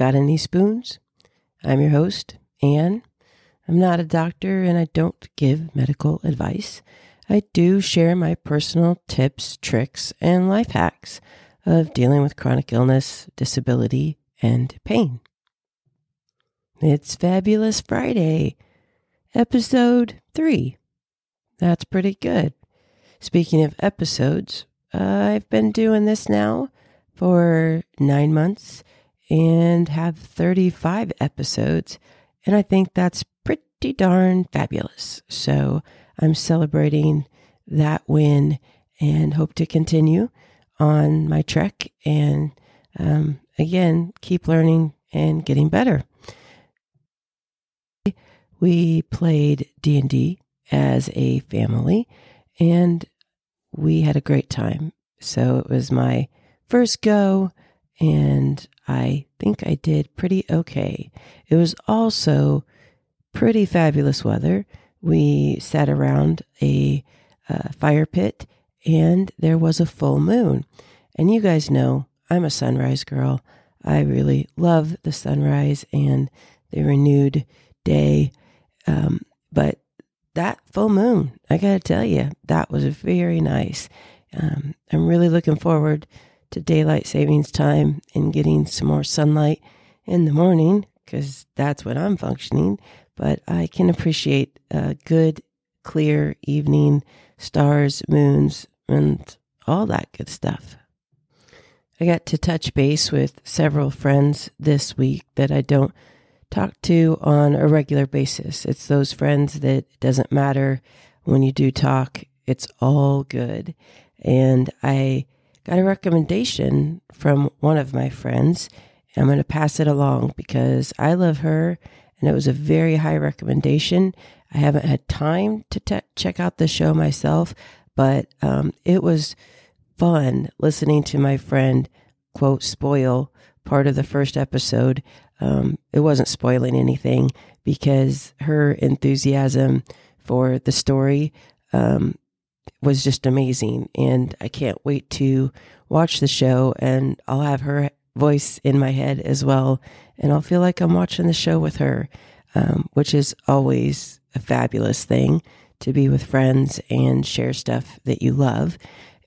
Got any spoons? I'm your host, Anne. I'm not a doctor and I don't give medical advice. I do share my personal tips, tricks, and life hacks of dealing with chronic illness, disability, and pain. It's Fabulous Friday, episode three. That's pretty good. Speaking of episodes, uh, I've been doing this now for nine months and have 35 episodes. And I think that's pretty darn fabulous. So I'm celebrating that win and hope to continue on my trek and um, again keep learning and getting better. We played D&D as a family and we had a great time. So it was my first go, and I think I did pretty okay. It was also pretty fabulous weather. We sat around a uh, fire pit, and there was a full moon. And you guys know I'm a sunrise girl. I really love the sunrise and the renewed day. Um, but that full moon, I got to tell you, that was very nice. Um, I'm really looking forward to daylight savings time and getting some more sunlight in the morning because that's when I'm functioning. But I can appreciate a good, clear evening, stars, moons, and all that good stuff. I got to touch base with several friends this week that I don't talk to on a regular basis. It's those friends that doesn't matter when you do talk, it's all good. And I got a recommendation from one of my friends. I'm going to pass it along because I love her and it was a very high recommendation. I haven't had time to te- check out the show myself, but um, it was fun listening to my friend quote spoil part of the first episode. Um, it wasn't spoiling anything because her enthusiasm for the story um, was just amazing. And I can't wait to watch the show and I'll have her voice in my head as well. And I'll feel like I'm watching the show with her, um, which is always a fabulous thing to be with friends and share stuff that you love.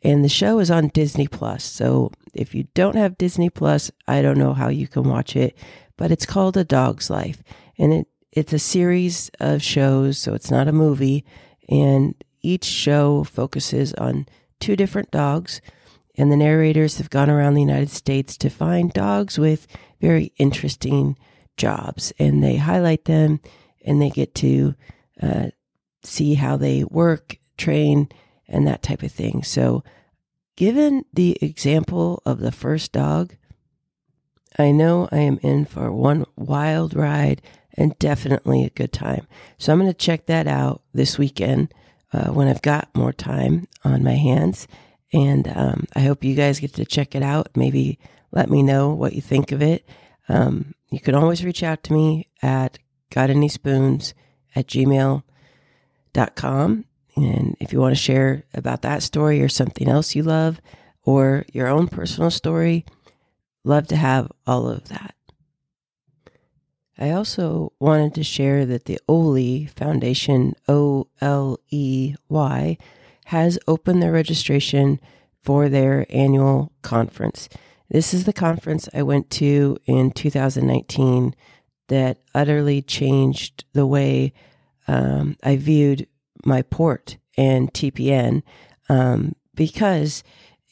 And the show is on Disney Plus. So if you don't have Disney Plus, I don't know how you can watch it, but it's called A Dog's Life. And it, it's a series of shows, so it's not a movie. And each show focuses on two different dogs, and the narrators have gone around the United States to find dogs with very interesting jobs, and they highlight them, and they get to uh, see how they work, train, and that type of thing. So, given the example of the first dog, I know I am in for one wild ride and definitely a good time. So I'm going to check that out this weekend uh, when I've got more time on my hands. And um, I hope you guys get to check it out. Maybe let me know what you think of it. Um, you can always reach out to me at gotanyspoons at gmail.com. And if you want to share about that story or something else you love or your own personal story, love to have all of that. I also wanted to share that the OLEY Foundation, O L E Y, has opened their registration for their annual conference. This is the conference I went to in 2019 that utterly changed the way um, I viewed my port and TPN um, because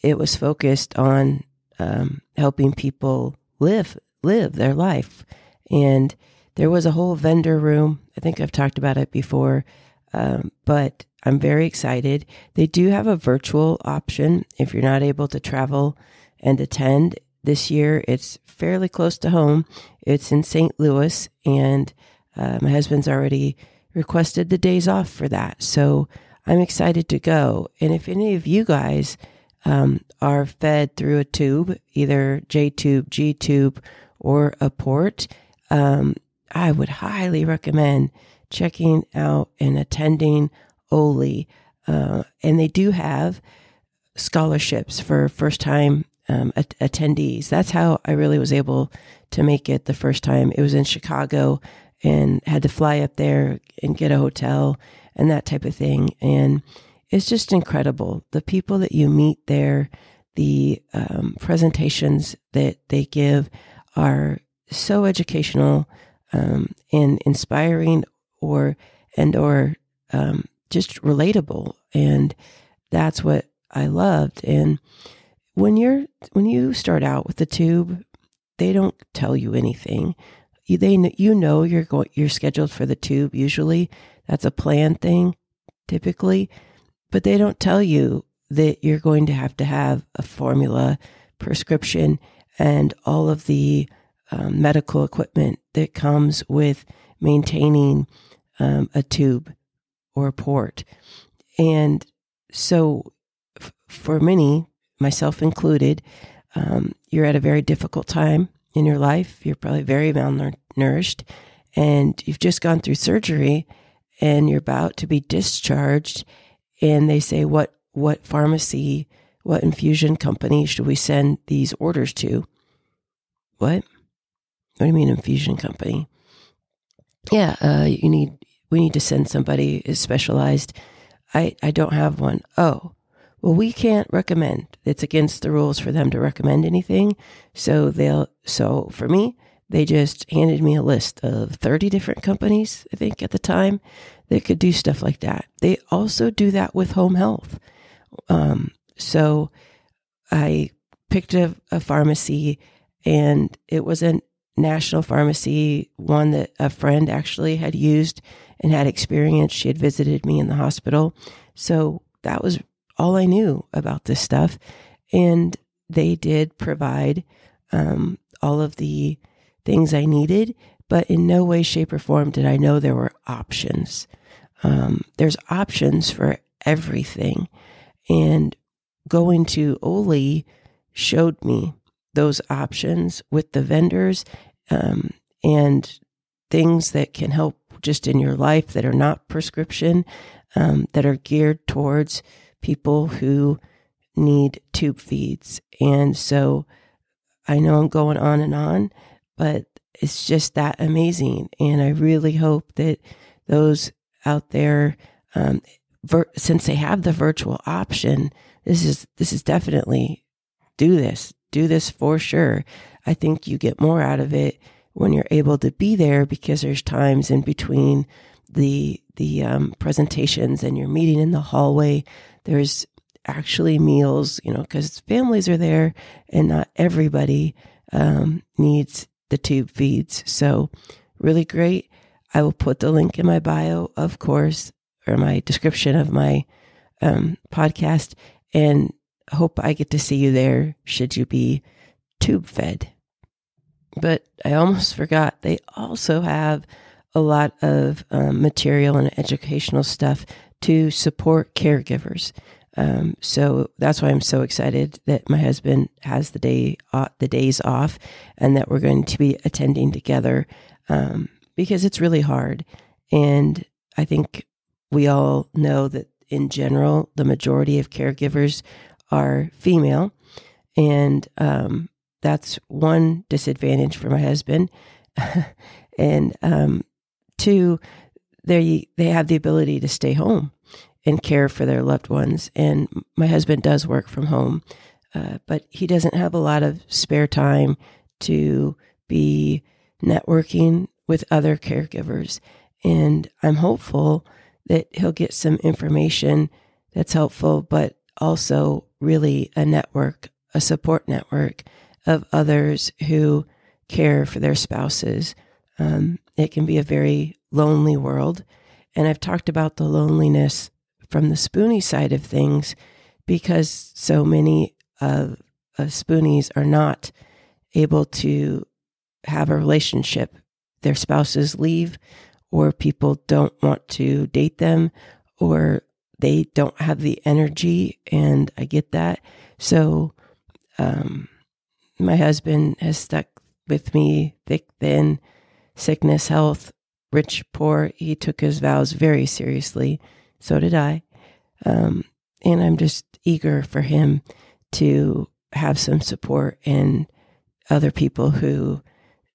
it was focused on um, helping people live live their life and there was a whole vendor room. I think I've talked about it before, um, but I'm very excited. They do have a virtual option if you're not able to travel and attend. This year, it's fairly close to home. It's in St. Louis, and uh, my husband's already requested the days off for that. So I'm excited to go. And if any of you guys um, are fed through a tube, either J tube, G tube, or a port, um, I would highly recommend checking out and attending OLEY. Uh, and they do have scholarships for first time um, attendees. That's how I really was able to make it the first time. It was in Chicago and had to fly up there and get a hotel and that type of thing. And it's just incredible. The people that you meet there, the um, presentations that they give are so educational um, and inspiring or and or um, just relatable. And that's what i loved. And when you're when you start out with the tube they don't tell you anything. You, they you know you're going you're scheduled for the tube usually. That's a planned thing typically. But they don't tell you that you're going to have to have a formula prescription and all of the um, medical equipment that comes with maintaining um, a tube or a port. And so, f- for many, myself included, um, you're at a very difficult time in your life. You're probably very malnourished, and you've just gone through surgery, and you're about to be discharged. And they say, "What what pharmacy, what infusion company should we send these orders to?" What? What do you mean infusion company? Yeah, uh, you need we need to send somebody specialized. I I don't have one. Oh, well, we can't recommend. It's against the rules for them to recommend anything. So they'll so for me, they just handed me a list of 30 different companies, I think at the time, that could do stuff like that. They also do that with home health. Um, so I picked a, a pharmacy and it was an national pharmacy, one that a friend actually had used and had experience. She had visited me in the hospital. So that was all I knew about this stuff. And they did provide um, all of the things I needed, but in no way, shape, or form did I know there were options. Um, there's options for everything. And going to OLEY showed me those options with the vendors um, and things that can help just in your life that are not prescription, um, that are geared towards people who need tube feeds. And so I know I'm going on and on, but it's just that amazing. And I really hope that those out there, um, since they have the virtual option, this is this is definitely do this, do this for sure. I think you get more out of it when you're able to be there because there's times in between the the um, presentations and you're meeting in the hallway. There's actually meals, you know, because families are there and not everybody um, needs the tube feeds. So, really great. I will put the link in my bio, of course, or my description of my um, podcast, and hope I get to see you there should you be tube fed. But I almost forgot, they also have a lot of um, material and educational stuff to support caregivers. Um, so that's why I'm so excited that my husband has the day uh, the days off, and that we're going to be attending together um, because it's really hard. And I think we all know that in general, the majority of caregivers are female, and um, that's one disadvantage for my husband. and um, two, they they have the ability to stay home and care for their loved ones. And my husband does work from home, uh, but he doesn't have a lot of spare time to be networking with other caregivers. And I'm hopeful that he'll get some information that's helpful, but also really a network, a support network of others who care for their spouses. Um, it can be a very lonely world. And I've talked about the loneliness from the spoonie side of things because so many of, of spoonies are not able to have a relationship. Their spouses leave, or people don't want to date them, or they don't have the energy. And I get that. So, um, my husband has stuck with me thick, thin, sickness, health, rich, poor. He took his vows very seriously. So did I. Um, and I'm just eager for him to have some support and other people who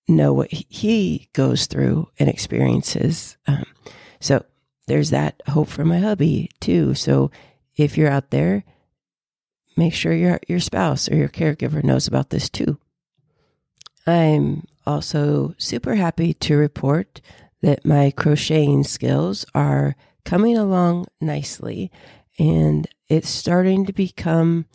know what he goes through and experiences. Um, so there's that hope for my hubby too. So if you're out there, make sure your your spouse or your caregiver knows about this too. I'm also super happy to report that my crocheting skills are coming along nicely and it's starting to become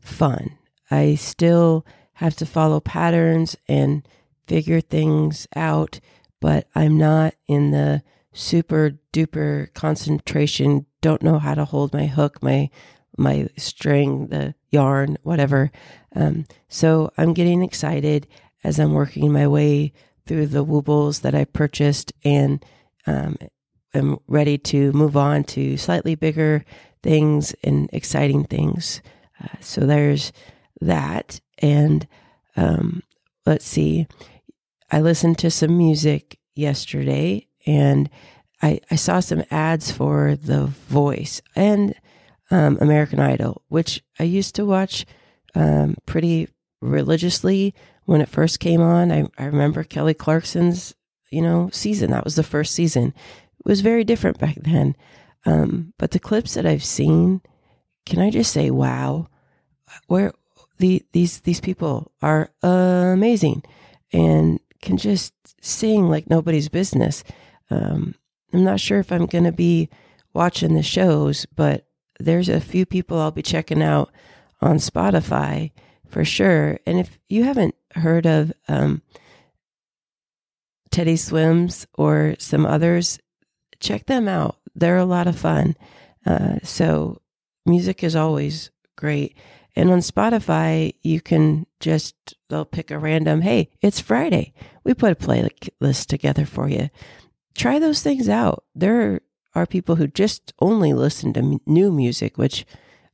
fun. I still have to follow patterns and figure things out, but I'm not in the super duper concentration, don't know how to hold my hook, my my string, the yarn, whatever. Um, so I'm getting excited as I'm working my way through the woobles that I purchased and um, am ready to move on to slightly bigger things and exciting things. Uh, so there's that. And um, let's see, I listened to some music yesterday and I, I saw some ads for The Voice and um, American Idol, which I used to watch um, pretty religiously when it first came on. I, I remember Kelly Clarkson's, you know, season. That was the first season. It was very different back then. Um, but the clips that I've seen, can I just say, wow, where the these these people are amazing and can just sing like nobody's business. Um, I'm not sure if I'm going to be watching the shows, but there's a few people I'll be checking out on Spotify for sure. And if you haven't heard of um, Teddy Swims or some others, check them out. They're a lot of fun. Uh, so music is always great. And on Spotify, you can just, they'll pick a random, hey, it's Friday. We put a playlist together for you. Try those things out. There are people who just only listen to new music, which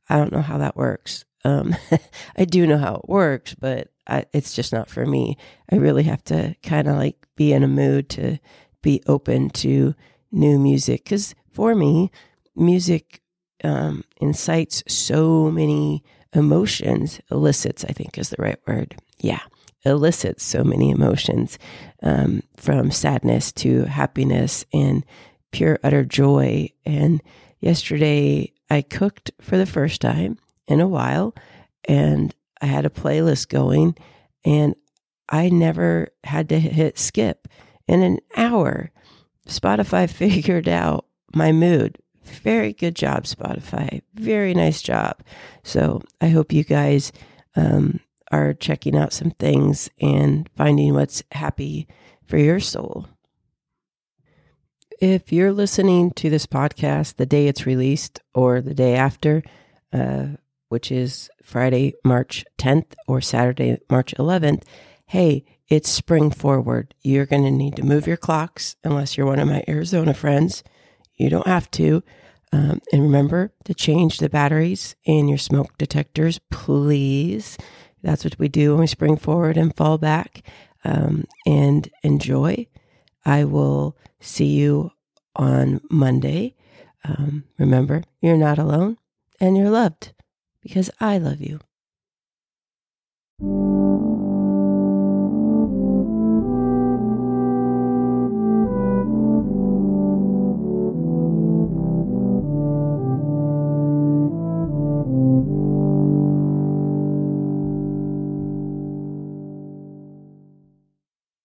I don't know how that works. Um, I do know how it works, but I, it's just not for me. I really have to kind of like be in a mood to be open to new music. Because for me, music um, incites so many emotions, elicits, I think is the right word. Yeah, elicits so many emotions um, from sadness to happiness and pure, utter joy. And yesterday I cooked for the first time in a while and I had a playlist going and I never had to hit skip. In an hour, Spotify figured out my mood. Very good job, Spotify. Very nice job. So I hope you guys um, are checking out some things and finding what's happy for your soul. If you're listening to this podcast the day it's released or the day after, uh, which is Friday, March 10th or Saturday, March 11th, hey, it's spring forward. You're going to need to move your clocks unless you're one of my Arizona friends. You don't have to. Um, and remember to change the batteries in your smoke detectors, please. That's what we do when we spring forward and fall back um, and enjoy. I will see you on Monday. Um, remember, you're not alone and you're loved because I love you.